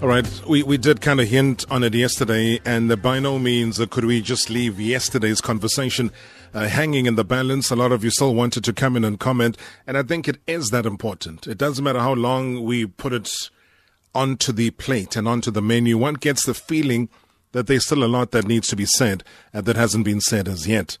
All right, we, we did kind of hint on it yesterday, and by no means could we just leave yesterday's conversation uh, hanging in the balance. A lot of you still wanted to come in and comment, and I think it is that important. It doesn't matter how long we put it onto the plate and onto the menu, one gets the feeling that there's still a lot that needs to be said uh, that hasn't been said as yet.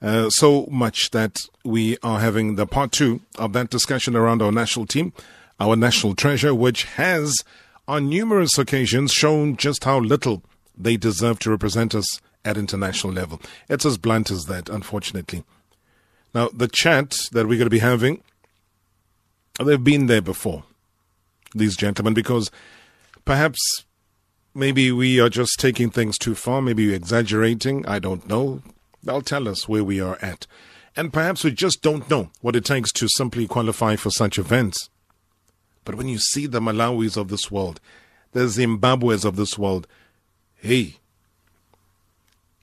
Uh, so much that we are having the part two of that discussion around our national team, our national treasure, which has on numerous occasions shown just how little they deserve to represent us at international level. It's as blunt as that, unfortunately. Now, the chat that we're going to be having, they've been there before, these gentlemen, because perhaps maybe we are just taking things too far, maybe we're exaggerating, I don't know. They'll tell us where we are at. And perhaps we just don't know what it takes to simply qualify for such events. But when you see the Malawis of this world, the Zimbabwe's of this world, hey,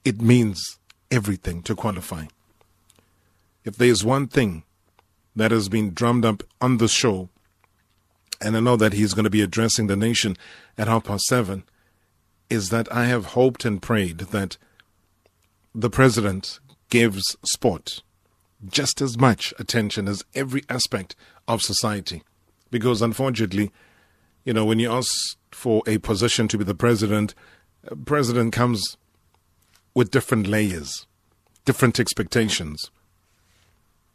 it means everything to qualify. If there's one thing that has been drummed up on the show, and I know that he's going to be addressing the nation at half past seven, is that I have hoped and prayed that the president gives sport just as much attention as every aspect of society. Because unfortunately, you know, when you ask for a position to be the president, president comes with different layers, different expectations.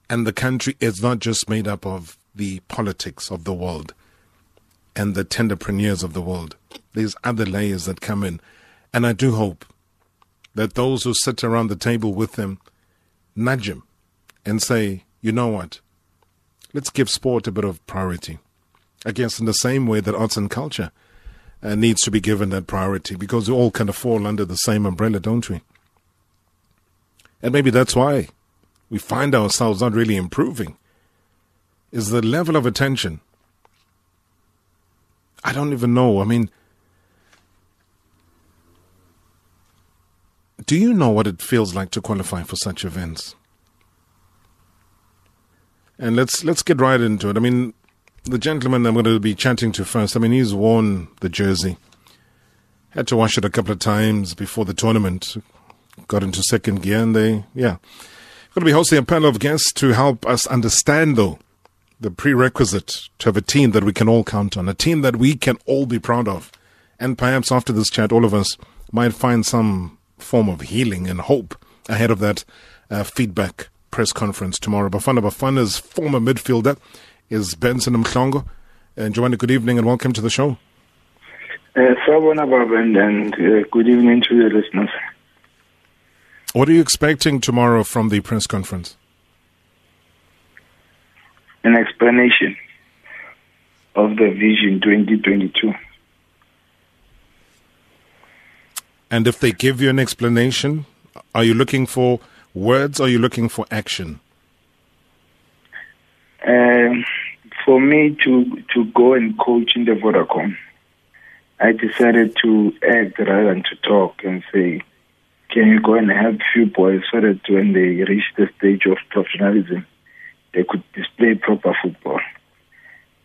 And the country is not just made up of the politics of the world and the tenderpreneurs of the world. There's other layers that come in. And I do hope that those who sit around the table with him nudge him and say, you know what? Let's give sport a bit of priority. I guess in the same way that arts and culture uh, needs to be given that priority because we all kind of fall under the same umbrella, don't we? And maybe that's why we find ourselves not really improving is the level of attention. I don't even know. I mean, do you know what it feels like to qualify for such events? And let's let's get right into it. I mean, the gentleman I'm going to be chatting to first, I mean, he's worn the jersey. Had to wash it a couple of times before the tournament. Got into second gear, and they, yeah. Going to be hosting a panel of guests to help us understand, though, the prerequisite to have a team that we can all count on, a team that we can all be proud of. And perhaps after this chat, all of us might find some form of healing and hope ahead of that uh, feedback press conference tomorrow. Bafana Bafana's former midfielder is Benson Mhlongo. And Joanna, good evening and welcome to the show. Uh, and uh, good evening to the listeners. What are you expecting tomorrow from the press conference? An explanation of the Vision 2022. And if they give you an explanation, are you looking for words or are you looking for action? Um, for me to to go and coach in the Vodacom, I decided to act rather than to talk and say, "Can you go and help few boys so that when they reach the stage of professionalism, they could display proper football."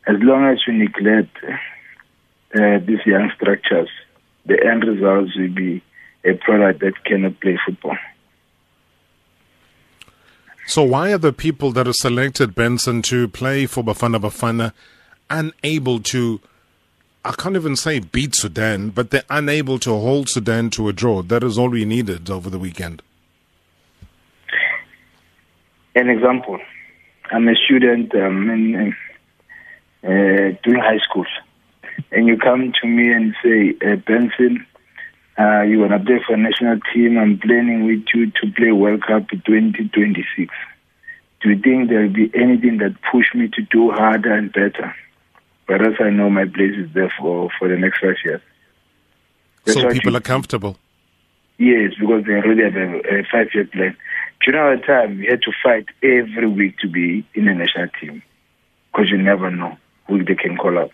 As long as we neglect uh, these young structures, the end results will be a product that cannot play football. So why are the people that are selected, Benson, to play for Bafana Bafana unable to, I can't even say beat Sudan, but they're unable to hold Sudan to a draw? That is all we needed over the weekend. An example, I'm a student um, in, uh, doing high school, and you come to me and say, uh, Benson, uh, you want to play for a national team. I'm planning with you to play World Cup 2026. Do you think there will be anything that push me to do harder and better? Whereas I know my place is there for, for the next five years. That's so people you, are comfortable? Yes, because they already have a, a five-year plan. During our time, we had to fight every week to be in the national team because you never know who they can call up.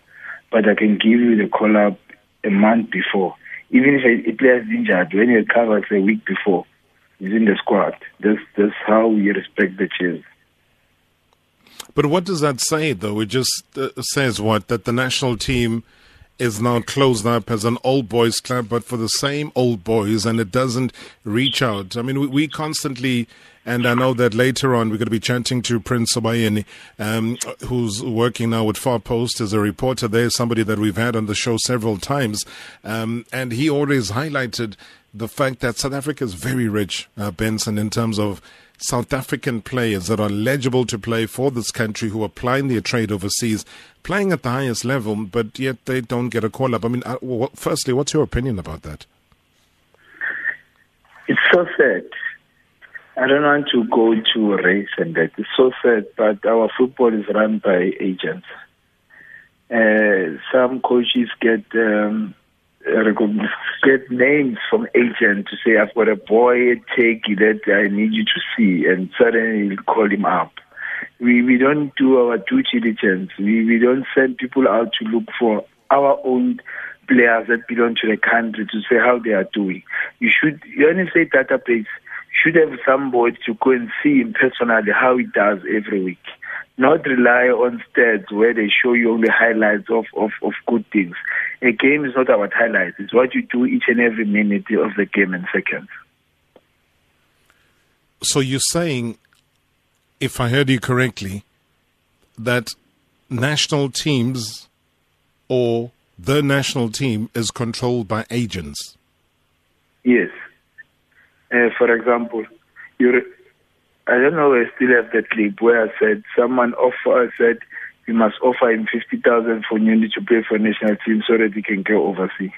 But I can give you the call up a month before even if a, a player is injured, when he recovers a week before, he's in the squad. That's that's how we respect the Chiefs. But what does that say, though? It just uh, says what that the national team is now closed up as an old boys club, but for the same old boys, and it doesn't reach out. I mean, we, we constantly, and I know that later on we're going to be chatting to Prince Sobayeni, um, who's working now with Far Post as a reporter there, somebody that we've had on the show several times, um, and he always highlighted the fact that South Africa is very rich, uh, Benson, in terms of South African players that are eligible to play for this country who are plying their trade overseas, playing at the highest level, but yet they don't get a call up. I mean, uh, firstly, what's your opinion about that? It's so sad. I don't want to go to a race and that. It's so sad, but our football is run by agents. Uh, some coaches get um, get names from agent to say, I've got a boy take that I need you to see, and suddenly you call him up. We we don't do our due diligence. We we don't send people out to look for our own players that belong to the country to say how they are doing. You should you only say database. Should have somebody to go and see him personally how he does every week not rely on stats where they show you only highlights of, of, of good things. A game is not about highlights, it's what you do each and every minute of the game and seconds. So you're saying, if I heard you correctly, that national teams or the national team is controlled by agents? Yes. Uh, for example, you I don't know. I still have that clip where I said someone offer said we must offer him fifty thousand for Nyundi to play for national team so that he can go overseas.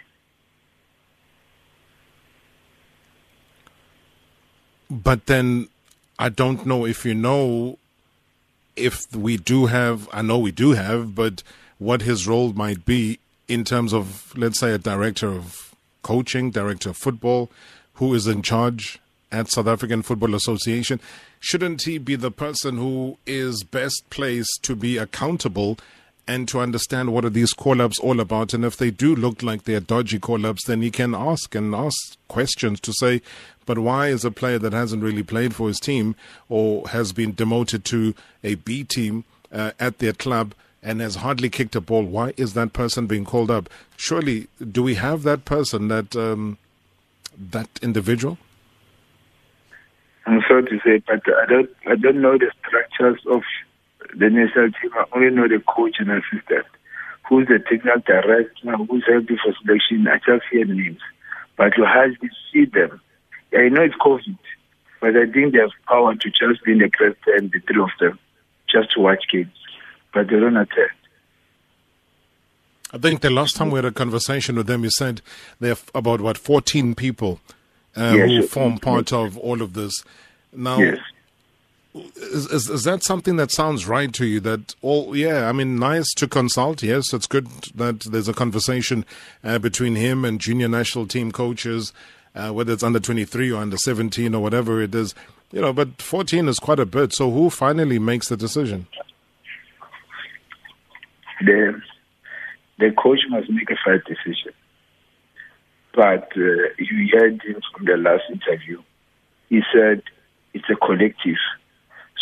But then I don't know if you know if we do have. I know we do have, but what his role might be in terms of, let's say, a director of coaching, director of football, who is in charge at South African Football Association, shouldn't he be the person who is best placed to be accountable and to understand what are these call-ups all about? And if they do look like they're dodgy call-ups, then he can ask and ask questions to say, but why is a player that hasn't really played for his team or has been demoted to a B team uh, at their club and has hardly kicked a ball, why is that person being called up? Surely, do we have that person, that um, that individual? I'm sorry to say, but I don't I don't know the structures of the national team. I only know the coach and assistant. Who's the technical director? Who's helping for selection? I just hear names, but you hardly see them. I know it's COVID, but I think they have power to just be in the crest and the three of them, just to watch games, but they don't attend. I think the last time we had a conversation with them, you said they have about what 14 people uh, yes, who form part of all of this. Now, yes. is, is, is that something that sounds right to you? That all, yeah, I mean, nice to consult. Yes, it's good that there's a conversation uh, between him and junior national team coaches, uh, whether it's under 23 or under 17 or whatever it is. You know, but 14 is quite a bit. So who finally makes the decision? The the coach must make a fair decision. But uh, you heard him from the last interview. He said it's a collective.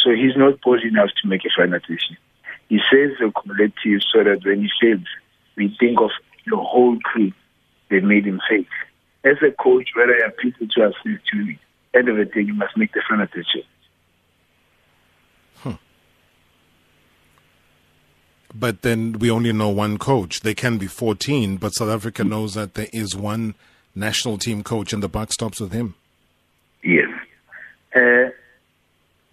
So he's not bold enough to make a final decision. He says a collective so that when he fails, we think of the whole crew that made him fail. As a coach, whether I appeal to assist to end of the day, you must make the final decision. But then we only know one coach. They can be 14, but South Africa knows that there is one national team coach and the buck stops with him. Yes. Uh,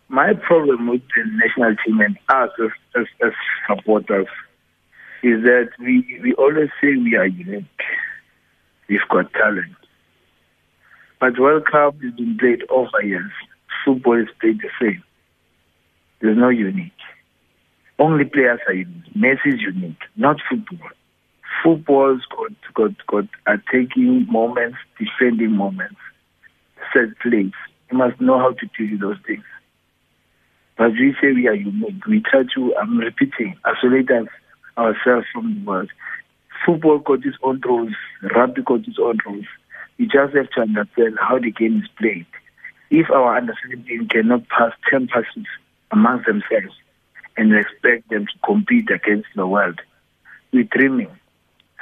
my problem with the national team and us as, as, as supporters is that we, we always say we are unique. We've got talent. But World Cup has been played over years. Football is played the same. There's no unique. Only players are unique. Messi is unique, not football. Football's got, got, got attacking moments, defending moments, set plays. You must know how to do those things. But we say we are unique. We try to, I'm repeating, isolate ourselves from the world. Football got its own rules, rugby got its own rules. We just have to understand how the game is played. If our understanding 17 cannot pass 10 passes amongst themselves, and expect them to compete against the world. We're dreaming.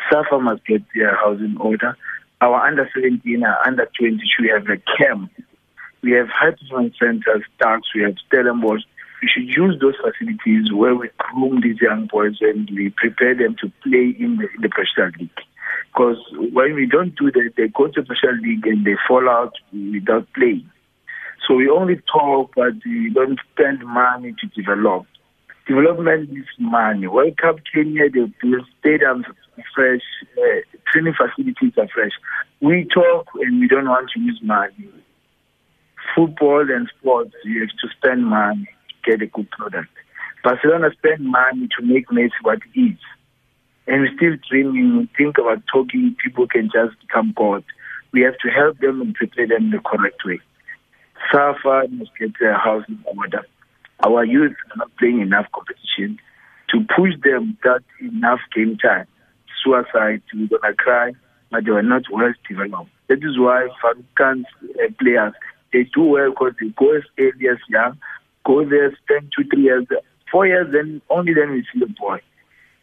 SAFA must get their house in order. Our under 17, our under 20, we have a camp. We have high performance centers, we have Stellenbosch. We should use those facilities where we groom these young boys and we prepare them to play in the, in the professional league. Because when we don't do that, they go to the professional league and they fall out without playing. So we only talk, but we don't spend money to develop. Development is money. World Cup Kenya, they build stadiums fresh, uh, training facilities are fresh. We talk and we don't want to use money. Football and sports, you have to spend money to get a good product. Barcelona spend money to make Messi what he is. And we're still dreaming, think about talking, people can just become God. We have to help them and prepare them the correct way. SAFA must get their house in order. Our youth are not playing enough competition to push them that enough game time. Suicide, we're going to cry, but they were not well developed. That is why Farouk uh, players, they do well because they go as early as young, go there, spend two, three years, four years, then only then we see the boy.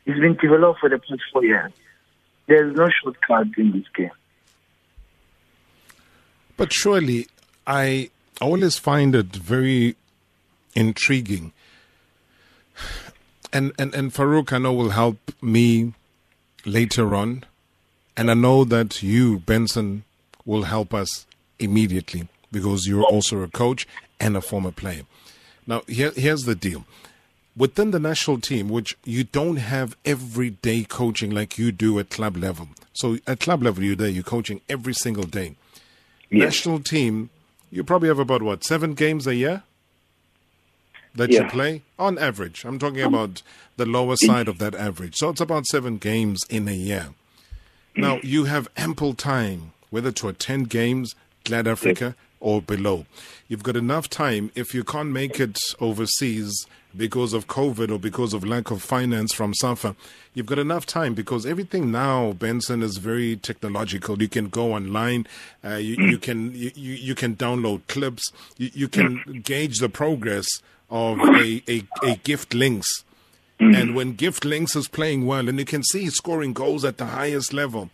He's been developed for the past four years. There's no shortcut in this game. But surely, I always find it very intriguing. And, and, and Farouk, I know, will help me later on. And I know that you, Benson, will help us immediately because you're also a coach and a former player. Now, here, here's the deal. Within the national team, which you don't have everyday coaching like you do at club level. So at club level, you're there, you're coaching every single day. Yes. National team, you probably have about what, seven games a year? That yeah. you play on average. I'm talking um, about the lower side of that average. So it's about seven games in a year. Now, mm. you have ample time, whether to attend games, Glad Africa, or below. You've got enough time if you can't make it overseas because of COVID or because of lack of finance from SAFA. You've got enough time because everything now, Benson, is very technological. You can go online, uh, you, you, mm. can you, you can download clips, you, you can mm. gauge the progress of a, a, a Gift Links. Mm-hmm. And when Gift Links is playing well and you can see he's scoring goals at the highest level,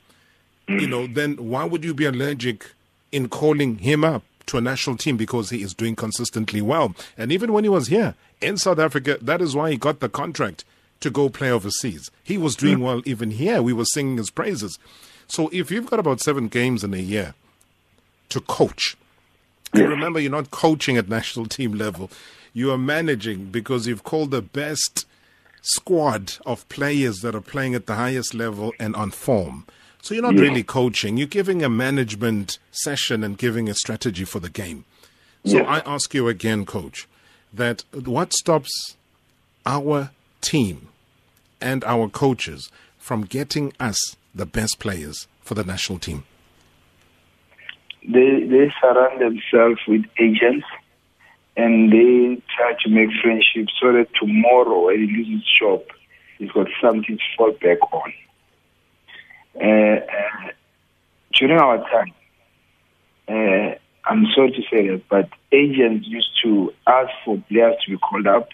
mm-hmm. you know, then why would you be allergic in calling him up to a national team because he is doing consistently well? And even when he was here in South Africa, that is why he got the contract to go play overseas. He was doing mm-hmm. well even here. We were singing his praises. So if you've got about seven games in a year to coach, and remember, you're not coaching at national team level you are managing because you've called the best squad of players that are playing at the highest level and on form. So you're not yeah. really coaching, you're giving a management session and giving a strategy for the game. So yeah. I ask you again, coach, that what stops our team and our coaches from getting us the best players for the national team? They they surround themselves with agents and they try to make friendships so that tomorrow when he loses job, he's got something to fall back on. Uh, uh, during our time, uh, I'm sorry to say that, but agents used to ask for players to be called up,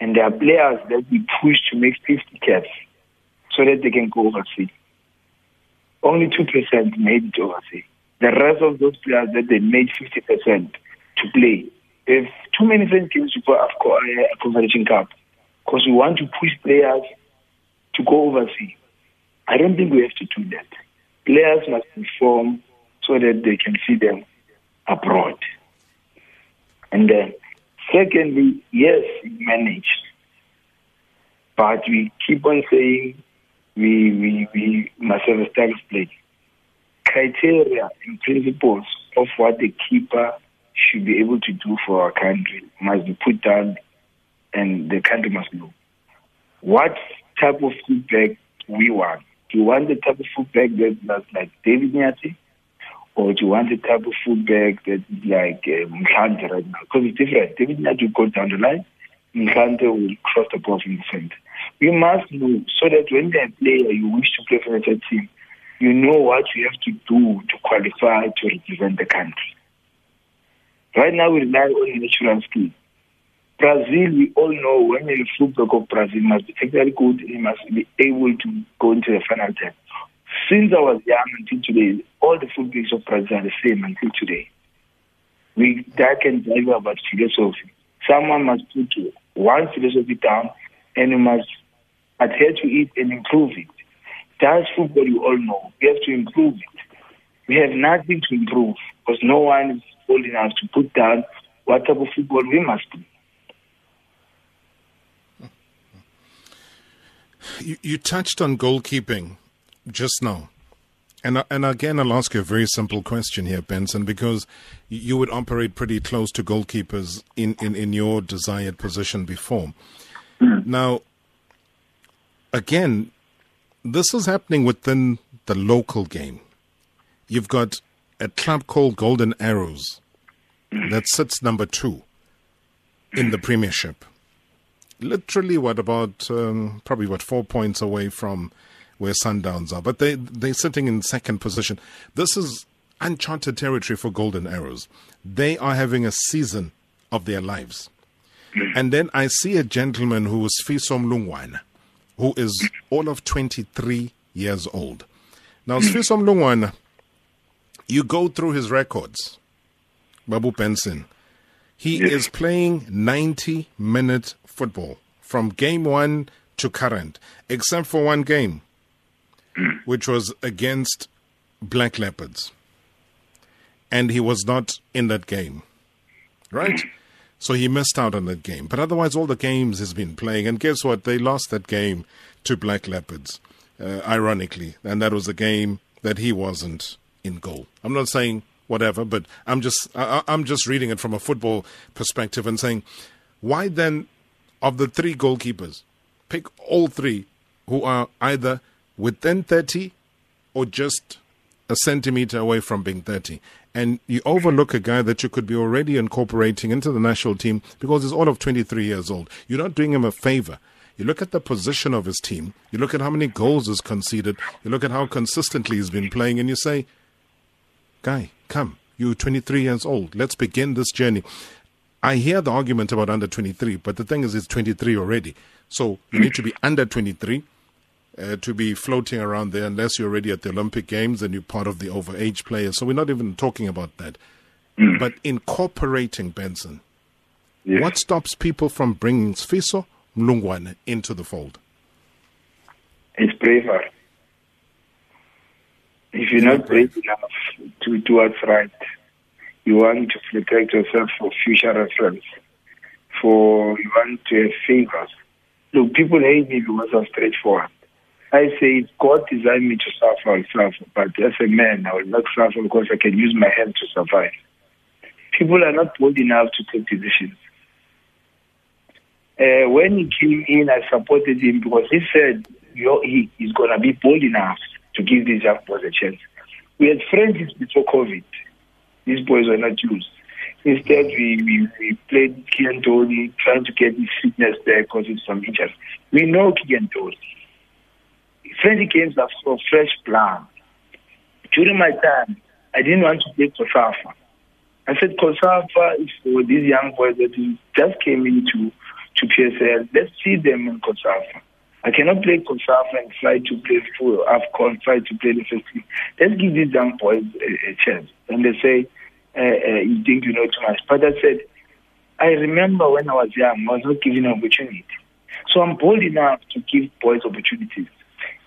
and there are players that we push to make 50 caps so that they can go overseas. Only 2% made it overseas. The rest of those players that they made 50% to play, there's too many friends games for a uh, Confederation Cup because we want to push players to go overseas. I don't think we have to do that. Players must perform so that they can see them abroad. And then, secondly, yes, managed, but we keep on saying we, we, we must have a style of play. Criteria and principles of what the keeper should be able to do for our country must be put down and the country must know. What type of feedback we want? Do you want the type of feedback that's like David Nyathi? Or do you want the type of feedback that is like uh, Mkante right now? Because it's different. David Nyathi will go down the line, Mkante will cross the ball in the center. We must know so that when the player you wish to play for a team, you know what you have to do to qualify to represent the country. Right now, we rely on natural skill. Brazil, we all know when a fullback of Brazil must be technically good, he must be able to go into the final ten. Since I was young until today, all the fullbacks of Brazil are the same until today. We that can tell you about philosophy. Someone must put one philosophy down and you must adhere to it and improve it. That's football you all know. We have to improve it. We have nothing to improve because no one is enough to put down what type of football we must play. You, you touched on goalkeeping just now. And, and again, I'll ask you a very simple question here, Benson, because you would operate pretty close to goalkeepers in, in, in your desired position before. Mm. Now, again, this is happening within the local game. You've got a club called Golden Arrows that sits number two in the Premiership literally what about um, probably what four points away from where Sundowns are, but they they're sitting in second position. This is uncharted territory for Golden Arrows. They are having a season of their lives, and then I see a gentleman who is Fiso Mlungwana, who is all of twenty three years old. Now, Fiso Mlungwana, you go through his records, Babu Benson. He is playing 90 minute football from game one to current, except for one game, which was against Black Leopards. And he was not in that game, right? So he missed out on that game. But otherwise, all the games he's been playing. And guess what? They lost that game to Black Leopards, uh, ironically. And that was a game that he wasn't in goal. I'm not saying whatever, but I'm just I, I'm just reading it from a football perspective and saying, why then of the three goalkeepers, pick all three who are either within 30 or just a centimeter away from being 30. And you overlook a guy that you could be already incorporating into the national team because he's all of 23 years old. You're not doing him a favor. You look at the position of his team, you look at how many goals he's conceded, you look at how consistently he's been playing, and you say, Guy, come, you're 23 years old. Let's begin this journey. I hear the argument about under 23, but the thing is, it's 23 already. So you need to be under 23 uh, to be floating around there unless you're already at the Olympic Games and you're part of the overage players. So we're not even talking about that. Mm. But incorporating Benson, yes. what stops people from bringing Sifiso Mlungwana into the fold? It's bravery. If you're not brave enough to do what's right, you want to protect yourself for future reference, for you want to have favors. Look, people hate me because I'm straightforward. I say God designed me to suffer, I'll suffer. But as a man, I will not suffer because I can use my hands to survive. People are not bold enough to take decisions. Uh, when he came in, I supported him because he said he is going to be bold enough to give these young boys a chance. We had friends before COVID. These boys were not used. Instead, we, we, we played Keagan Dolly, trying to get his fitness there because of some injuries. We know Keagan Dolly. Friendly games are for fresh blood. During my time, I didn't want to play COSAFA. I said COSAFA is for these young boys that just came into to PSL. Let's see them in COSAFA. I cannot play COSAFA and try to play for AFCON, try to play the first team. Let's give these young boys a, a chance. And they say, uh, uh, you think you know too much. But I said, I remember when I was young, I was not given an opportunity. So I'm bold enough to give boys opportunities.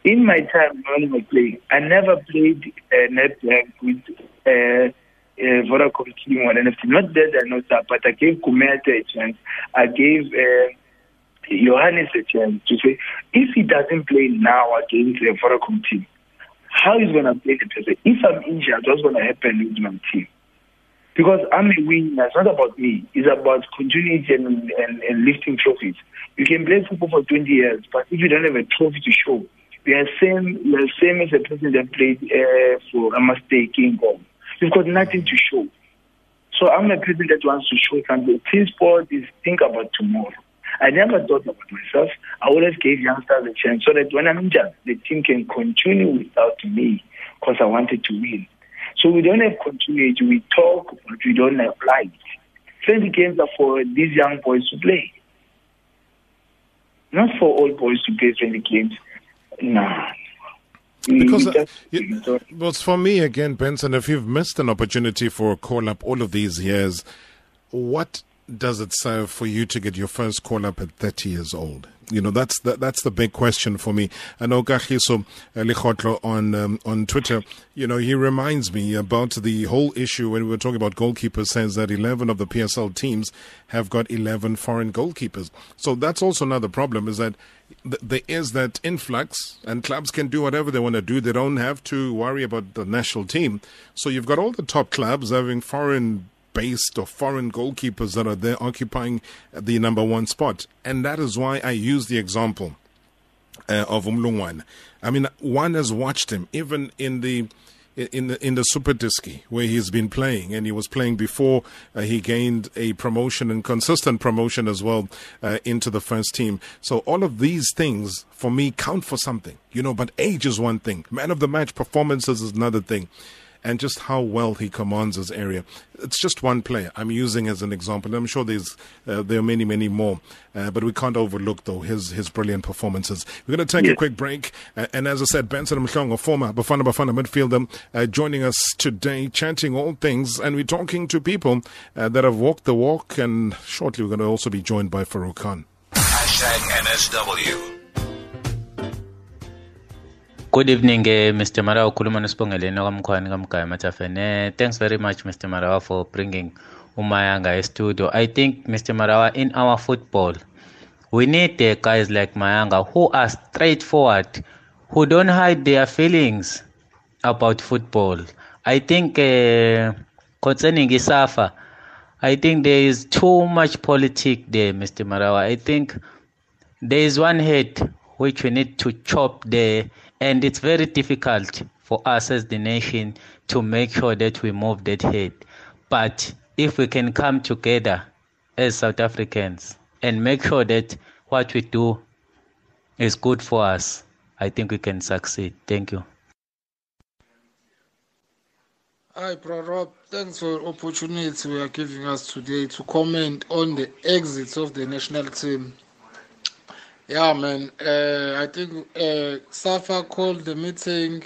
In my time when I played, I never played uh, network with uh, uh, Vodacom team or anything. Not that I know that, but I gave Kumete a chance. I gave uh, Johannes a to say, if he doesn't play now against the Vodacom team, how is going to play the person? If I'm injured, what's going to happen with my team? Because I'm a winner. It's not about me. It's about continuity and, and, and lifting trophies. You can play football for 20 years, but if you don't have a trophy to show, we are same, we are same as a person that played uh, for Namaste King Kong. You've got nothing to show. So I'm a person that wants to show something. Team sport is think about tomorrow. I never thought about myself. I always gave youngsters a chance so that when I'm injured, the team can continue without me because I wanted to win. So we don't have continuity. We talk, but we don't apply it. 20 games are for these young boys to play. Not for old boys to play 20 games. Nah. Because uh, it, well, for me again, Benson, if you've missed an opportunity for a call up all of these years, what does it serve for you to get your first call up at 30 years old? You know, that's the, that's the big question for me. I know Kagiso uh, Likhotlo on um, on Twitter, you know, he reminds me about the whole issue when we were talking about goalkeepers, says that 11 of the PSL teams have got 11 foreign goalkeepers. So that's also another problem is that th- there is that influx and clubs can do whatever they want to do. They don't have to worry about the national team. So you've got all the top clubs having foreign based or foreign goalkeepers that are there occupying the number one spot. And that is why I use the example uh, of Umlungwan. I mean, one has watched him even in the in the in the Super Diski where he's been playing, and he was playing before uh, he gained a promotion and consistent promotion as well uh, into the first team. So all of these things for me count for something, you know. But age is one thing, man of the match performances is another thing and just how well he commands his area. It's just one player I'm using as an example. I'm sure there's uh, there are many, many more, uh, but we can't overlook though his his brilliant performances. We're going to take yes. a quick break, uh, and as I said, Benson Mhlongo, former Bafana Bafana midfielder, uh, joining us today, chanting all things, and we're talking to people uh, that have walked the walk, and shortly we're going to also be joined by Farouk Khan. Hashtag MSW. Good evening, uh, Mr. Marawa. Ukhuluma nosibongeleni okamkhwani kamgaya Matafene. Thanks very much, Mr. Marawa, for bringing Umayanga studio. I think, Mr. Marawa, in our football, we need uh, guys like Mayanga who are straightforward, who don't hide their feelings about football. I think uh, concerning Isafa, I think there is too much politics there, Mr. Marawa. I think there is one head which we need to chop there and it's very difficult for us as the nation to make sure that we move that head. But if we can come together as South Africans and make sure that what we do is good for us, I think we can succeed. Thank you. Hi, Bro Rob. Thanks for the opportunity we are giving us today to comment on the exits of the national team. Yeah, man. Uh, I think uh, Safa called the meeting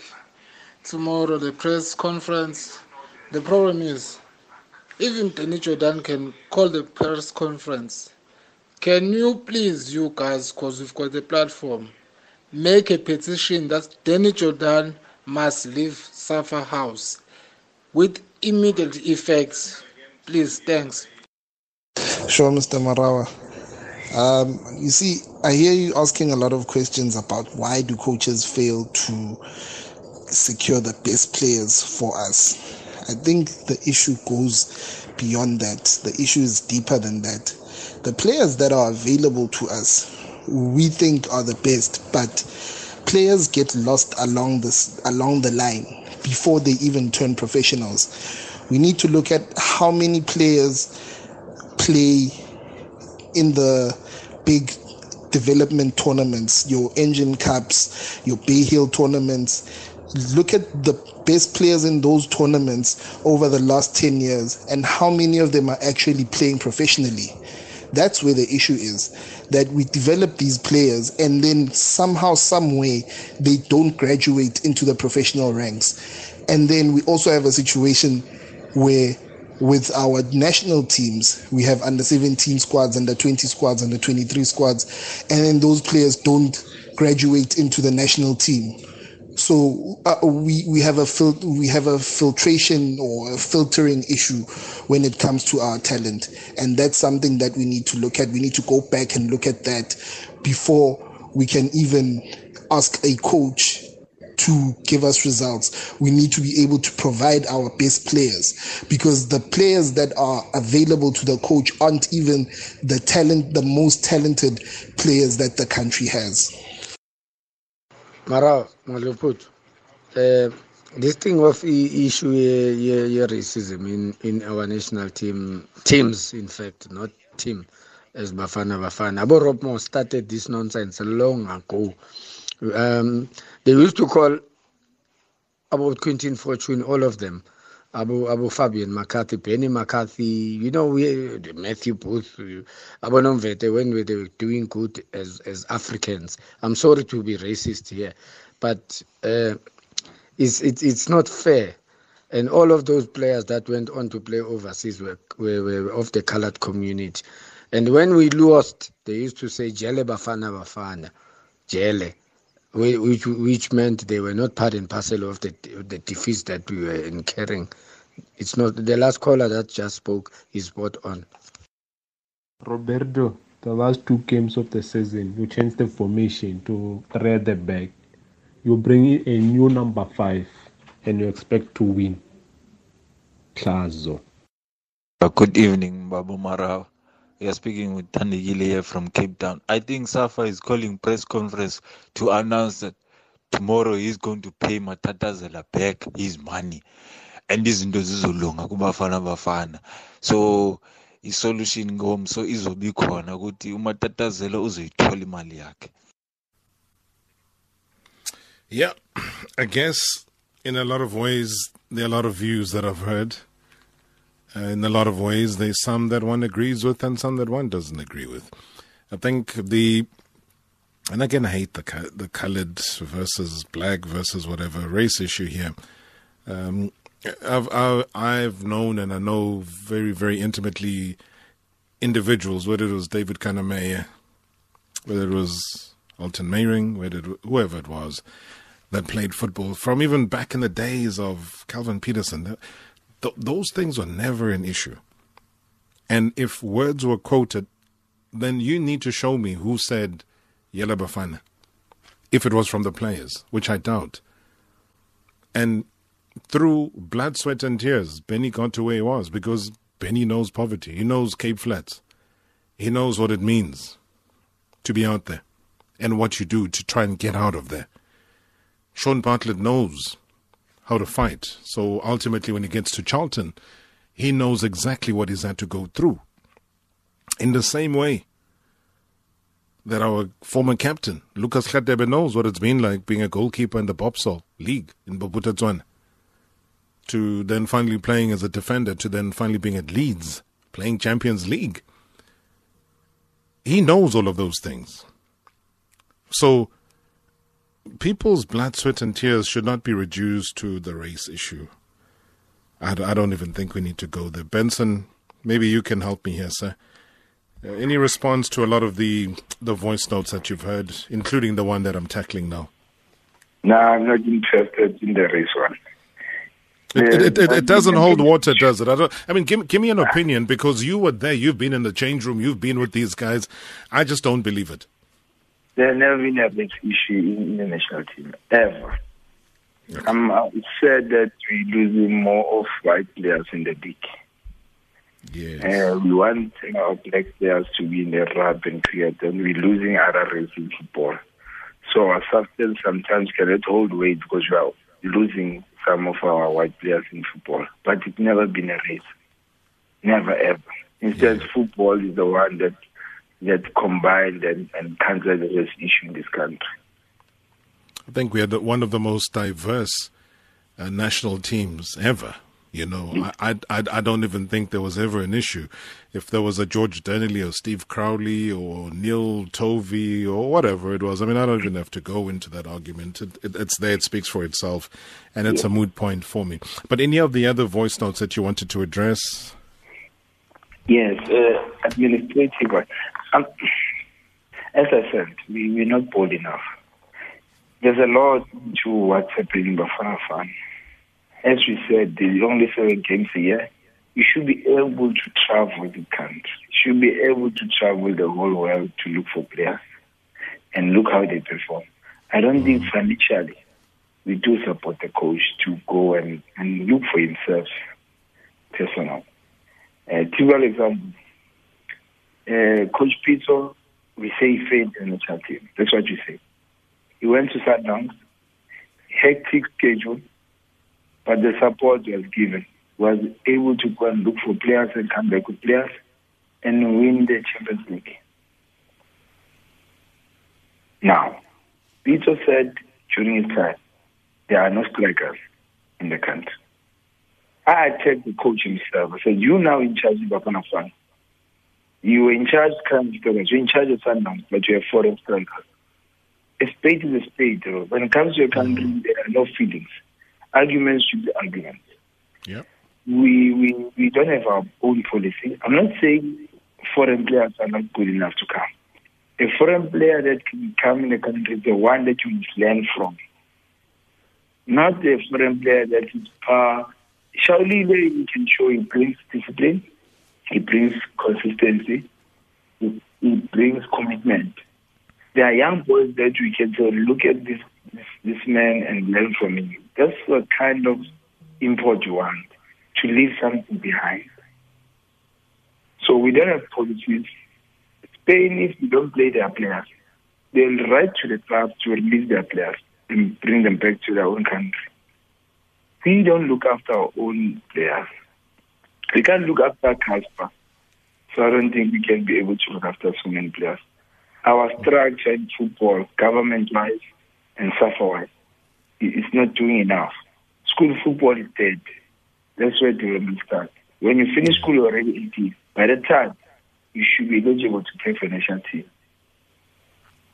tomorrow, the press conference. The problem is, even Danny Jordan can call the press conference. Can you please, you guys, because we've got the platform, make a petition that Danny Jordan must leave Safa House with immediate effects? Please, thanks. Sure, Mr. Marawa. Um, you see, I hear you asking a lot of questions about why do coaches fail to secure the best players for us. I think the issue goes beyond that. The issue is deeper than that. The players that are available to us, we think are the best, but players get lost along this along the line before they even turn professionals. We need to look at how many players play in the big development tournaments, your Engen cups, your Bayhill tournaments. Look at the best players in those tournaments over the last 10 years and how many of them are actually playing professionally. That's where the issue is that we develop these players and then somehow, some way, they don't graduate into the professional ranks. And then we also have a situation where with our national teams, we have under 17 squads, under 20 squads, under 23 squads, and then those players don't graduate into the national team. So uh, we we have a fil- we have a filtration or a filtering issue when it comes to our talent, and that's something that we need to look at. We need to go back and look at that before we can even ask a coach to give us results. We need to be able to provide our best players because the players that are available to the coach aren't even the talent, the most talented players that the country has. Mara, Maluput, uh, this thing of issue yeah, racism in, in our national team, teams, in fact, not team, as Bafana Bafana. Abo Rob started this nonsense long ago. Um, they used to call about Quinton Fortune, all of them. Abu Abu Fabian McCarthy, Benni McCarthy, you know, we Matthew Booth, Abu Nomvethe, when we were doing good as as Africans. I'm sorry to be racist here, but uh, it's it's it's not fair. And all of those players that went on to play overseas were, were, were of the colored community. And when we lost, they used to say Jele Bafana Bafana, Jele which which meant they were not part and parcel of the the defeats that we were incurring. It's not the last caller that just spoke is spot on. Roberto, the last two games of the season, you changed the formation to three at the back. You bring in a new number five, and you expect to win. Plazo. Uh, good evening, Babu Marau. We are speaking with Tandegile here from Cape Town. I think Safa is calling press conference to announce that tomorrow he's going to pay Matatazela back his money. And this izinto zizolunga kubafana bafana. So isolution ngomso izobe khona ukuthi umatatazela uzoyithola imali yakhe. Yeah, I guess in a lot of ways there are a lot of views that I've heard uh, in a lot of ways. There's some that one agrees with and some that one doesn't agree with. I think the, and again, I hate the the colored versus black versus whatever race issue here. Um, I've, I've known and I know very very intimately individuals, whether it was David Kannemeyer, whether it was Alton Meiring, whether it, whoever it was that played football from even back in the days of Calvin Peterson. Th- those things were never an issue. And if words were quoted, then you need to show me who said Yela Bafana. If it was from the players, which I doubt. And through blood, sweat, and tears, Benni got to where he was because Benni knows poverty. He knows Cape Flats. He knows what it means to be out there and what you do to try and get out of there. Shaun Bartlett knows how to fight. So ultimately, when he gets to Charlton, he knows exactly what he's had to go through. In the same way that our former captain, Lucas Radebe, knows what it's been like being a goalkeeper in the Bobsol League in Bophuthatswana, to then finally playing as a defender, to then finally being at Leeds, playing Champions League. He knows all of those things. So people's blood, sweat, and tears should not be reduced to the race issue. I, I don't even think we need to go there. Benson, maybe you can help me here, sir. Uh, any response to a lot of the the voice notes that you've heard, including the one that I'm tackling now? No, I'm not interested in the race one. It, it, it, it, doesn't hold water, does it? I, don't, I mean, give, give me an opinion because you were there. You've been in the change room. You've been with these guys. I just don't believe it. There's never been a big issue in, the national team, ever. Okay. I'm said that we're losing more of white players in the league. Yes. Uh, we want our black players to be in the rap and cricket, and we're losing other races in football. So our substance sometimes cannot hold weight because we are losing some of our white players in football. But it's never been a race. Never ever. Instead, yeah. football is the one that that combined and, and cancer this issue in this country. I think we had one of the most diverse uh, national teams ever. You know, I, I, I don't even think there was ever an issue. If there was a George Dearnaley or Steve Crowley or Neil Tovey or whatever it was, I mean, I don't even have to go into that argument. It, it, it's there, it speaks for itself, and it's yeah. a moot point for me. But any of the other voice notes that you wanted to address? Yes, uh, administrative. As I said, we, we're not bold enough. There's a lot to what's happening in Bafana Fan. As we said, the only seven games a year. You should be able to travel the country. You should be able to travel the whole world to look for players and look how they perform. I don't think financially we do support the coach to go and, and look for himself personal. Uh, typical example, uh, Coach Pitso, we say he failed in the national team. That's what you say. He went to Sundowns, hectic schedule, but the support was given. Was able to go and look for players and come back with players and win the Champions League. Now, Pitso said during his time, there are no strikers in the country. I attacked the coach himself. I said, You now in charge of Bafana Fan. You were in charge of Crime Strikers, you're in charge of Sundowns, but you have foreign strikers. A state is a state. When it comes to a country, mm. there are no feelings. Arguments should be arguments. Yep. We, we, we don't have our own policy. I'm not saying foreign players are not good enough to come. A foreign player that can come in the country is the one that you must learn from. Not a foreign player that is uh, Shauli you can show brings discipline, he brings consistency, he, he brings commitment. There are young boys that we can say, look at this, this, this man and learn from him. That's the kind of import you want, to leave something behind. So we don't have policies. Spain, if we don't play their players, they'll write to the clubs to release their players and bring them back to their own country. We don't look after our own players. We can't look after Casper. So I don't think we can be able to look after so many players. Our structure in football, government-wise and SAFA-wise, is not doing enough. School football is dead. That's where development starts. When you finish school, you're already 18. By the time, you should be eligible to play for national team.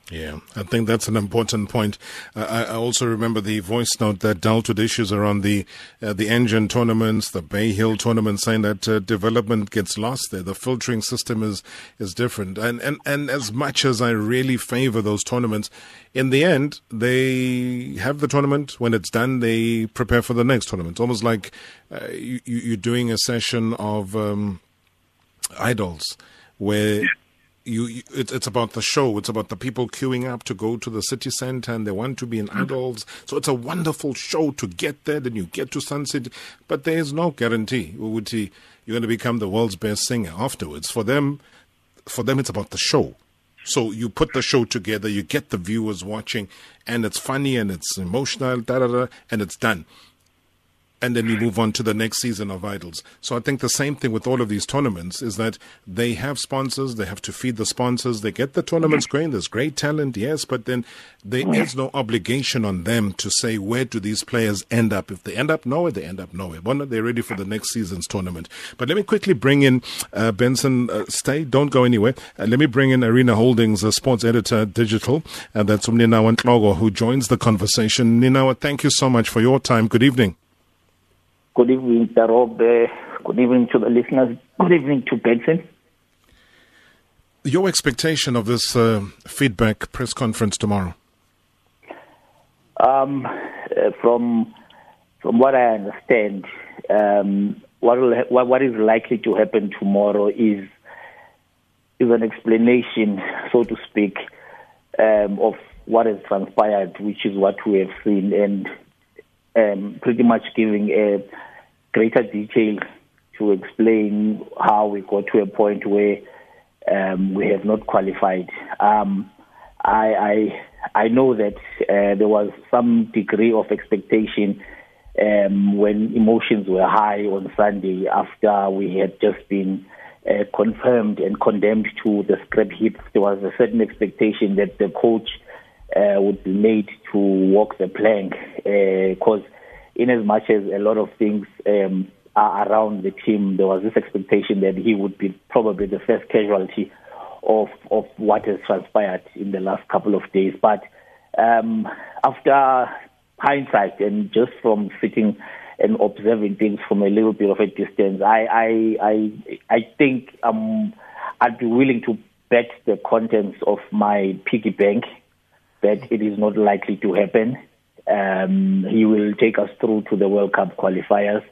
Yeah, I think that's an important point. Uh, I, also remember the voice note that dealt with issues around the uh, the Engen tournaments, the Bayhill tournament, saying that uh, development gets lost there. The filtering system is is different, and and and as much as I really favour those tournaments, in the end they have the tournament. When it's done, they prepare for the next tournament. Almost like uh, you, you're doing a session of um, idols where you, you it, it's about the show. It's about the people queuing up to go to the city center and they want to be in mm. Idols. So it's a wonderful show to get there. Then you get to Sun City, but there is no guarantee. You're going to become the world's best singer afterwards. For them, for them, it's about the show. So you put the show together, you get the viewers watching, and it's funny and it's emotional, da da da, and it's done and then you move on to the next season of Idols. So I think the same thing with all of these tournaments is that they have sponsors, they have to feed the sponsors, they get the tournaments going, there's great talent, yes, but then there is no obligation on them to say where do these players end up. If they end up nowhere, they end up nowhere. One, they're ready for the next season's tournament. But let me quickly bring in uh, Benson. Uh, stay, don't go anywhere. Uh, let me bring in Arena Holdings, uh, sports editor, digital. Uh, that's Umninawa Ntloko, who joins the conversation. Ninawa, thank you so much for your time. Good evening. Good evening, Rob. Uh, good evening to the listeners. Good evening to Benson. Your expectation of this uh, feedback press conference tomorrow? Um, uh, from from what I understand, um, what, will, what what is likely to happen tomorrow is is an explanation, so to speak, um, of what has transpired, which is what we have seen, and um, pretty much giving a greater detail to explain how we got to a point where um, we have not qualified. Um, I, I, I know that uh, there was some degree of expectation um, when emotions were high on Sunday after we had just been uh, confirmed and condemned to the scrap heap. There was a certain expectation that the coach uh, would be made to walk the plank because uh, in as much as a lot of things um, are around the team, there was this expectation that he would be probably the first casualty of of what has transpired in the last couple of days. But um, after hindsight and just from sitting and observing things from a little bit of a distance, I I I, I think um, I'd be willing to bet the contents of my piggy bank that it is not likely to happen. Um, he will take us through to the World Cup qualifiers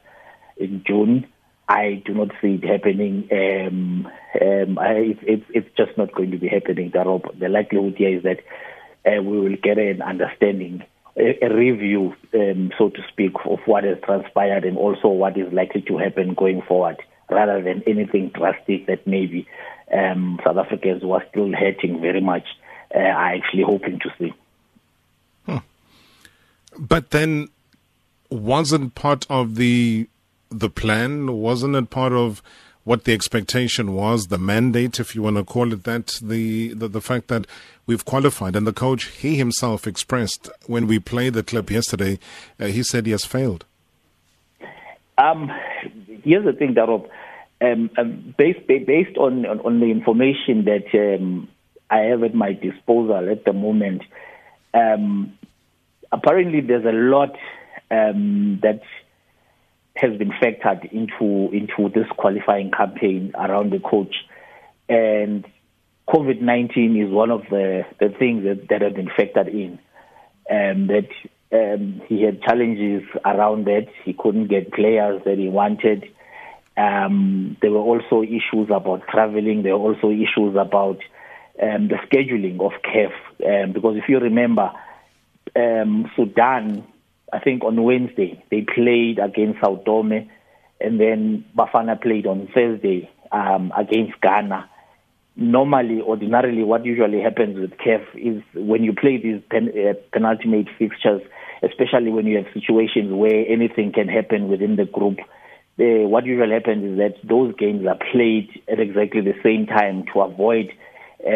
in June. I do not see it happening. Um, um, I, it's, it's just not going to be happening. The likelihood here is that uh, we will get an understanding, a, a review, um, so to speak, of what has transpired and also what is likely to happen going forward, rather than anything drastic that maybe um, South Africans who are still hurting very much uh, are actually hoping to see. But then, wasn't part of the the plan? Wasn't it part of what the expectation was, the mandate, if you want to call it that, the, the, the fact that we've qualified. And the coach, he himself expressed when we played the clip yesterday, uh, he said he has failed. Um, here's the thing, Darob. Um, um, based based on, on, on the information that um, I have at my disposal at the moment, um, apparently there's a lot um, that has been factored into into this qualifying campaign around the coach, and COVID nineteen is one of the the things that, that have been factored in. Um, that um, he had challenges around that. He couldn't get players that he wanted. Um, there were also issues about traveling. There were also issues about um, the scheduling of CAF. Um, because if you remember, um, Sudan, I think on Wednesday, they played against Sao Tome, and then Bafana played on Thursday um, against Ghana normally, ordinarily, what usually happens with CAF is when you play these pen, uh, penultimate fixtures, especially when you have situations where anything can happen within the group. Uh, what usually happens is that those games are played at exactly the same time to avoid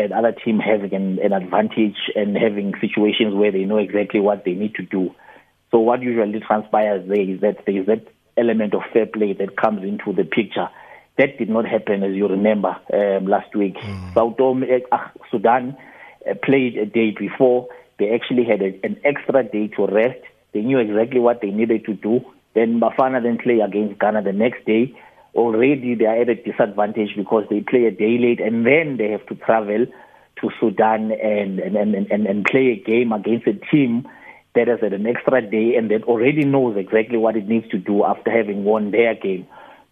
the other team having an, an advantage and having situations where they know exactly what they need to do. So what usually transpires there is that there is that element of fair play that comes into the picture that did not happen, as you remember, um, last week. Mm. Tome, uh, Sudan uh, played a day before. They actually had a, an extra day to rest. They knew exactly what they needed to do. Then Bafana then play against Ghana the next day. Already they are at a disadvantage because they play a day late and then they have to travel to Sudan and, and, and, and, and play a game against a team that has had an extra day and that already knows exactly what it needs to do after having won their game.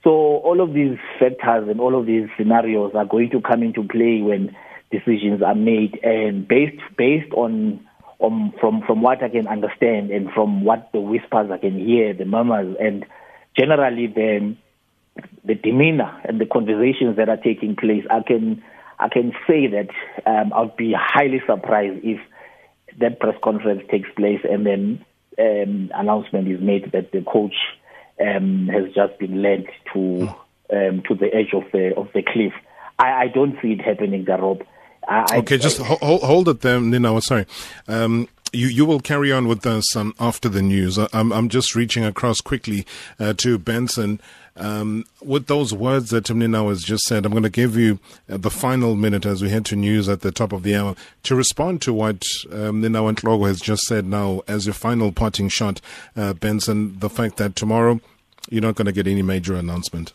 So all of these factors and all of these scenarios are going to come into play when decisions are made, and based based on, on from from what I can understand and from what the whispers I can hear, the murmurs, and generally the the demeanor and the conversations that are taking place, I can I can say that um, I'd be highly surprised if that press conference takes place and then um, announcement is made that the coach um, has just been led to um, to the edge of the of the cliff. I, I don't see it happening, Darob. okay, I, just hold, hold it there, Nina. Sorry. Um, you you will carry on with us um, after the news. I, I'm I'm just reaching across quickly uh, to Benson. Um, with those words that Timnina has just said, I'm going to give you uh, the final minute as we head to news at the top of the hour to respond to what um, Ninawa Ntloko has just said now as your final parting shot, uh, Benson, the fact that tomorrow you're not going to get any major announcement.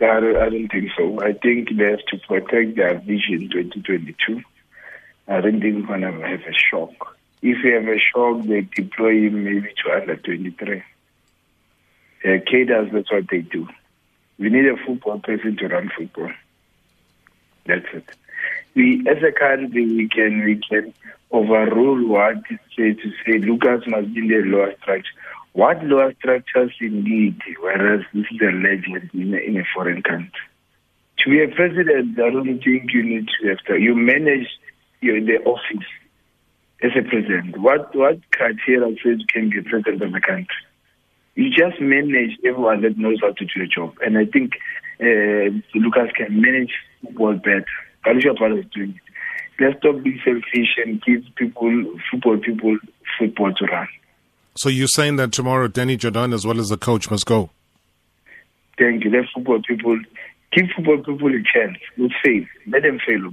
I don't, I don't think so. I think they have to protect their vision 2022. I don't think we're going to have a shock. If you have a shock, they deploy him maybe to under 23. Uh, cadres, that's what they do. We need a football person to run football. That's it. We, as a country, we can we can overrule what it says to say Lucas must be in the lower structure. What lower structures indeed, whereas this is a legend in a, in a foreign country. To be a president, I don't think you need to have to. You manage your, the office as a president. What what criteria says you can be president of the country? You just manage everyone that knows how to do a job. And I think uh, Lucas can manage football better. Kalusha Bwalya is doing it. Let's stop being selfish and give people, football people, football to run. So you're saying that tomorrow Danny Jordaan as well as the coach must go? Thank you. Let football people, give football people a chance. Let fail. Let them fail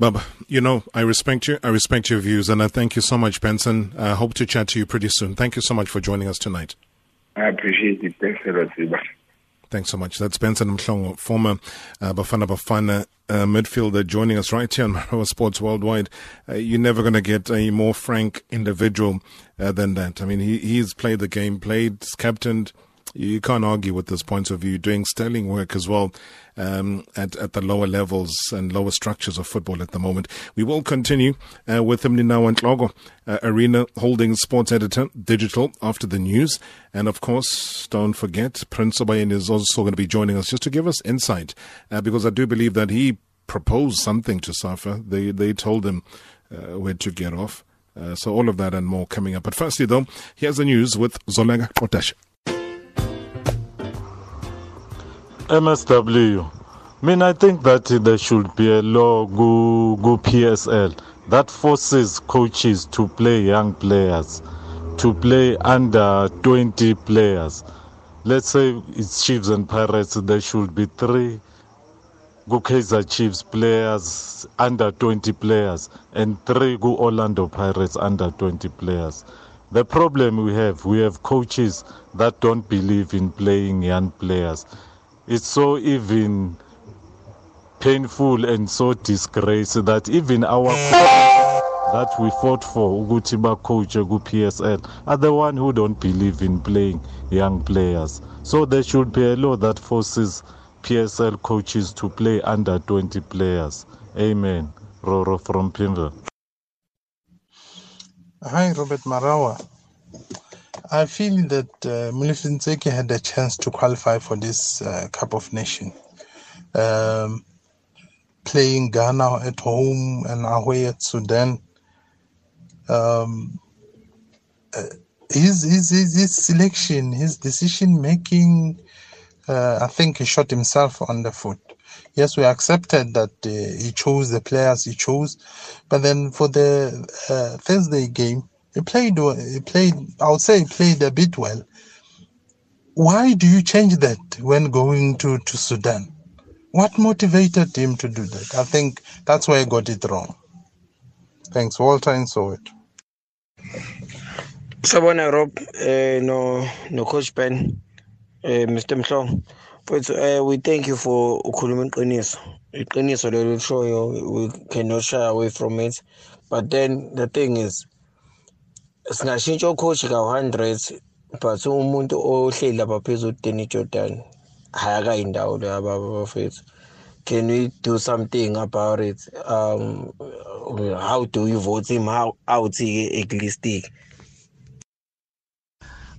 Baba, you know, I respect you. I respect your views, and I thank you so much, Benson. I hope to chat to you pretty soon. Thank you so much for joining us tonight. I appreciate it. Thanks a lot, Thanks so much. That's Benson Mhlongo, former uh, Bafana Bafana uh, midfielder, joining us right here on Marawa Sports Worldwide. Uh, you're never going to get a more frank individual uh, than that. I mean, he, he's played the game, played, captained, you can't argue with this point of view. Doing sterling work as well um, at at the lower levels and lower structures of football at the moment. We will continue uh, with him now uh, Arena Holdings sports editor, digital after the news, and of course, don't forget Prince Obayen is also going to be joining us just to give us insight uh, because I do believe that he proposed something to Safa. They they told him uh, where to get off. Uh, so all of that and more coming up. But firstly, though, here's the news with Zolega Potash. MSW. I mean, I think that there should be a law go go PSL that forces coaches to play young players to play under 20 players. Let's say it's Chiefs and Pirates, there should be three go Kaizer Chiefs players under 20 players and three go Orlando Pirates under 20 players. The problem we have, we have coaches that don't believe in playing young players. It's so even painful and so disgrace that even our that we fought for ukuthi coach ku-PSL are the one who don't believe in playing young players. So there should be a law that forces PSL coaches to play under 20 players. Amen. Roro from Pimville. Hi, Robert Marawa. I feel that uh, had a chance to qualify for this uh, Cup of Nations. Um, playing Ghana at home and away at Sudan. Um, uh, his, his, his, his selection, his decision making, uh, I think he shot himself on the foot. Yes, we accepted that uh, he chose the players he chose, but then for the uh, Thursday game, he played. He played. I would say he played a bit well. Why do you change that when going to to Sudan? What motivated him to do that? I think that's why I got it wrong. Thanks, Walter and so it. Sabona Rob, uh, no, no Coach Ben, uh, Mr. Mhlong. But uh, we thank you for ukhuluma iqiniso. Lishoyo we cannot shy away from it. But then the thing is singashintsha ucoach ka-100 but umuntu ohleli lapha phezulu uDanny Jordan hayi akayindawo leyo abafethu can we do something about it? Um how do you vote him how awuthi-ke ekulistic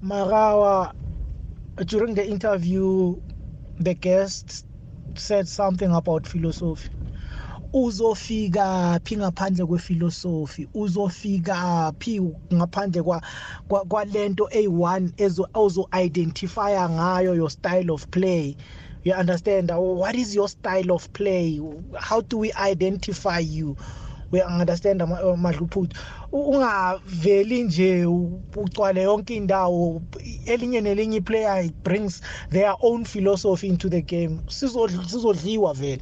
Marawa during the interview the guest said something about philosophy. Uzofika phi ngaphandle kwefilosofi? Uzofika phi ngaphandle kwa kwalento eyi-one ozo-identifya ngayo your style of play? You understand? What is your style of play? How do we identify you? We understand madluphuthu ungaveli nje ugcwale yonke indawo elinye nelinye iplayer brings their own philosophy into the game. Sizodliwa vele.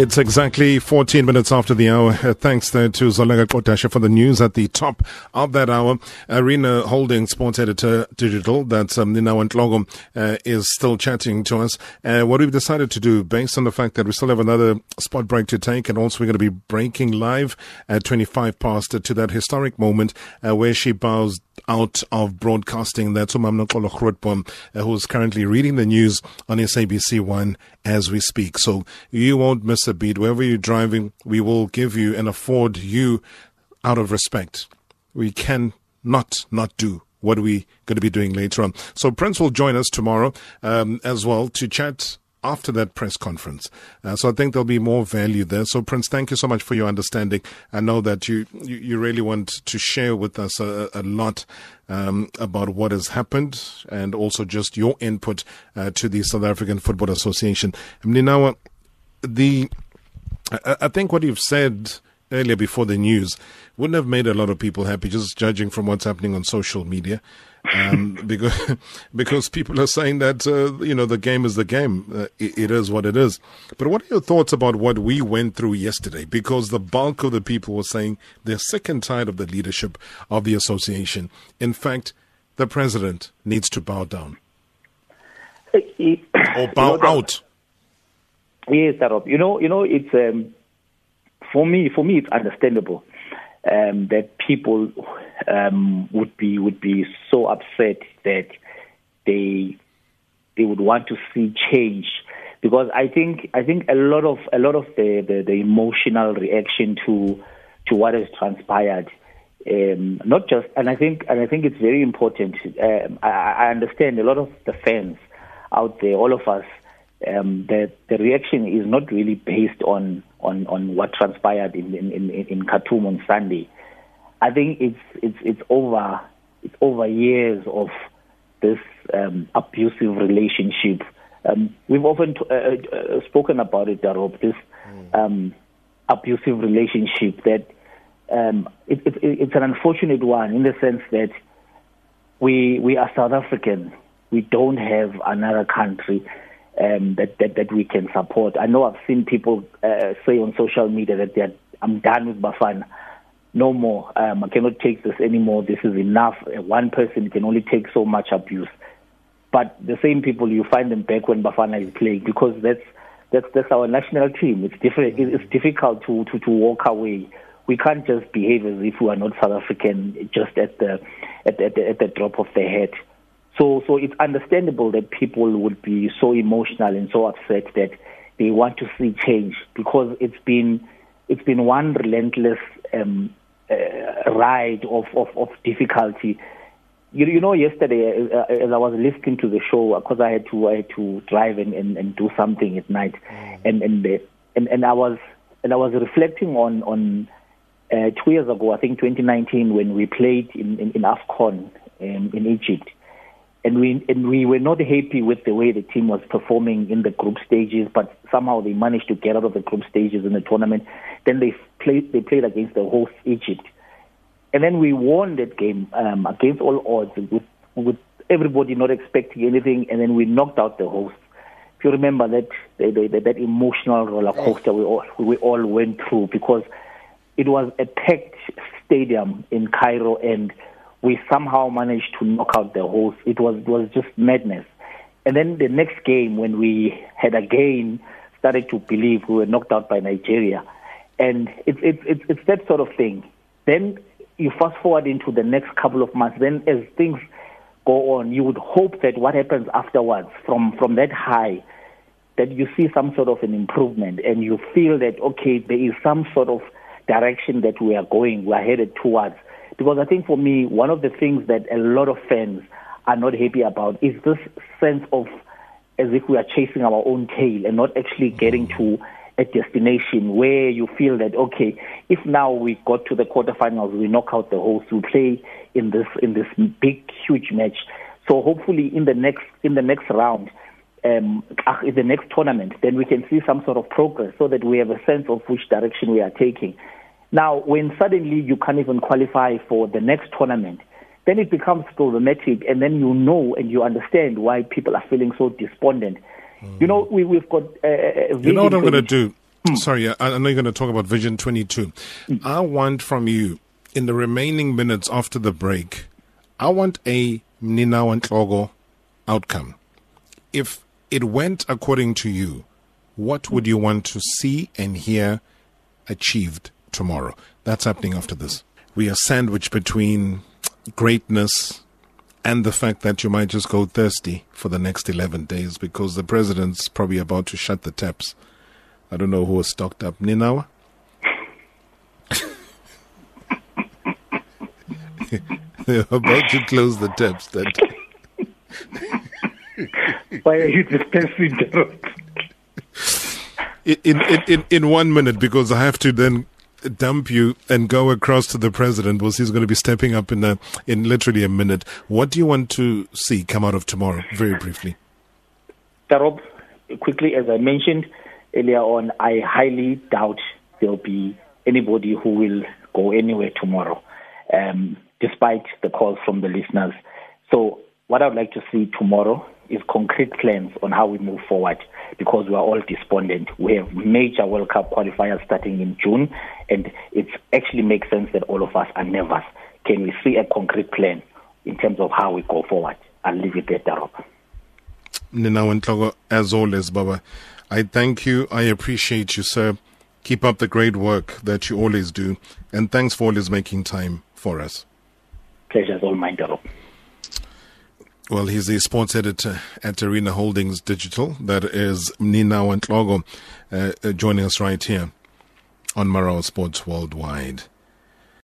It's exactly 14 minutes after the hour. Uh, thanks there to Zolega Kotasha for the news at the top of that hour. Arena Holding Sports Editor Digital, that's um, Ninawa Ntloko, uh, is still chatting to us. Uh, what we've decided to do, based on the fact that we still have another spot break to take, and also we're going to be breaking live at 25 past to that historic moment uh, where she bows out of broadcasting. That's Umam Noxolo uh, who's currently reading the news on SABC One as we speak. So you won't miss a beat. Wherever you're driving, we will give you and afford you out of respect. We can not not do what we're going to be doing later on. So Prince will join us tomorrow um, as well to chat after that press conference. Uh, so I think there'll be more value there. So Prince, thank you so much for your understanding. I know that you you, you really want to share with us a, a lot um, about what has happened and also just your input uh, to the South African Football Association. Mninawa, the I, I think what you've said earlier before the news wouldn't have made a lot of people happy, just judging from what's happening on social media. Um, because because people are saying that uh, you know the game is the game. Uh, it, it is what it is. But what are your thoughts about what we went through yesterday? Because the bulk of the people were saying they're sick and tired of the leadership of the association. In fact, the president needs to bow down or bow you know, out. Yes, Darop. You know, you know, it's um, for me. For me, it's understandable um, that people um, would be would be so upset that they they would want to see change because I think I think a lot of a lot of the, the, the emotional reaction to to what has transpired. Um, not just, and I think, and I think it's very important. Um, I, I understand a lot of the fans out there, all of us, um, the the reaction is not really based on on, on what transpired in, in, in, in Khartoum on Sunday. I think it's it's it's over it's over years of this um, abusive relationship. Um, we've often t- uh, uh, spoken about it, Darob, this um, abusive relationship that um, it, it, it's an unfortunate one in the sense that we we are South African. We don't have another country um, that, that that we can support. I know I've seen people uh, say on social media that they're I'm done with Bafana. No more. Um, I cannot take this anymore. This is enough. Uh, One person can only take so much abuse. But the same people you find them back when Bafana is playing because that's that's that's our national team. It's different. It's difficult to, to to walk away. We can't just behave as if we are not South African just at the at, at the, at the drop of the hat. So, so it's understandable that people would be so emotional and so upset that they want to see change because it's been it's been one relentless um, uh, ride of, of, of difficulty. You, you know, yesterday uh, as I was listening to the show, because I had to I had to drive and, and, and do something at night, and and, uh, and and I was and I was reflecting on on uh, two years ago, I think 2019, when we played in in, in Afcon um, in Egypt and we and we were not happy with the way the team was performing in the group stages, but somehow they managed to get out of the group stages in the tournament. Then they played they played against the host Egypt, and then we won that game um, against all odds with with everybody not expecting anything, and then we knocked out the host. If you remember that that, that, that emotional roller coaster we all we all went through because it was a packed stadium in Cairo and we somehow managed to knock out the host. It was it was just madness. And then the next game, when we had again started to believe we were knocked out by Nigeria, and it's it's it's, it's that sort of thing. Then you fast forward into the next couple of months. Then as things go on, you would hope that what happens afterwards, from from that high, that you see some sort of an improvement, and you feel that okay, there is some sort of direction that we are going, we are headed towards. Because I think for me, one of the things that a lot of fans are not happy about is this sense of as if we are chasing our own tail and not actually getting to a destination where you feel that okay, if now we got to the quarterfinals, we knock out the host, we play in this in this big huge match. So hopefully in the next in the next round, um, in the next tournament, then we can see some sort of progress so that we have a sense of which direction we are taking. Now, when suddenly you can't even qualify for the next tournament, then it becomes problematic, and then you know and you understand why people are feeling so despondent. Mm. You know, we, we've got. Uh, you know what I'm going to do? Mm. Sorry, I, I, know you're going to talk about Vision 22. Mm. I want from you, in the remaining minutes after the break, I want a Ninawa Ntloko outcome. If it went according to you, what would you want to see and hear achieved tomorrow. That's happening after this. We are sandwiched between greatness and the fact that you might just go thirsty for the next 11 days because the president's probably about to shut the taps. I don't know who was stocked up. Ninawa? They're about to close the taps. That Why are you dispensing in, in, in, in one minute because I have to then dump you and go across to the president because he's going to be stepping up in a, in literally a minute. What do you want to see come out of tomorrow, very briefly? Darob, quickly, as I mentioned earlier on, I highly doubt there'll be anybody who will go anywhere tomorrow, um, despite the calls from the listeners. So, what I'd like to see tomorrow is concrete plans on how we move forward because we are all despondent. We have major World Cup qualifiers starting in June, and it actually makes sense that all of us are nervous. Can we see a concrete plan in terms of how we go forward? I'll leave it there, Darop. Ninawa Ntloko, as always, Baba, I thank you. I appreciate you, sir. Keep up the great work that you always do. And thanks for always making time for us. Pleasure's all mine, Darop. Well, he's the sports editor at Arena Holdings Digital. That is Ninawa Ntloko uh, uh, joining us right here on Marawa Sports Worldwide.